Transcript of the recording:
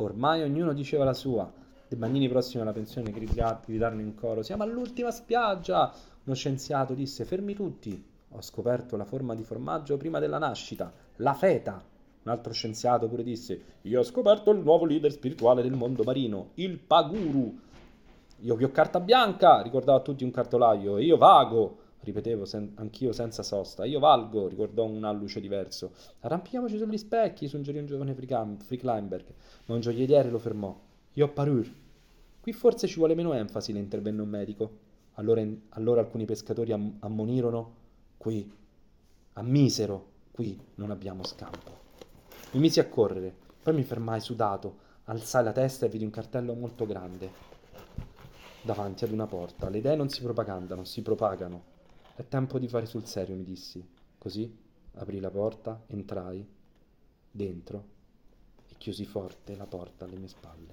Ormai ognuno diceva la sua. De Bagnini prossimo alla pensione gridarono in coro: Siamo all'ultima spiaggia! Uno scienziato disse: Fermi tutti! Ho scoperto la forma di formaggio prima della nascita, la feta. Un altro scienziato pure disse: Io ho scoperto il nuovo leader spirituale del mondo marino, il Paguru. Io vi ho carta bianca, ricordava a tutti un cartolaio, e io vago ripetevo sen- anch'io senza sosta. Io valgo, ricordò un alluce diverso. Arrampichiamoci sugli specchi, suggerì un giovane free climber, ma un gioielliere lo fermò. Io parur. Qui forse ci vuole meno enfasi, le intervenne un medico. Allora, in- allora alcuni pescatori am- ammonirono. Qui, a misero, qui non abbiamo scampo. Mi misi a correre, poi mi fermai sudato, alzai la testa e vidi un cartello molto grande davanti ad una porta. Le idee non si propagandano, si propagano. È tempo di fare sul serio, mi dissi. Così aprì la porta, entrai dentro e chiusi forte la porta alle mie spalle.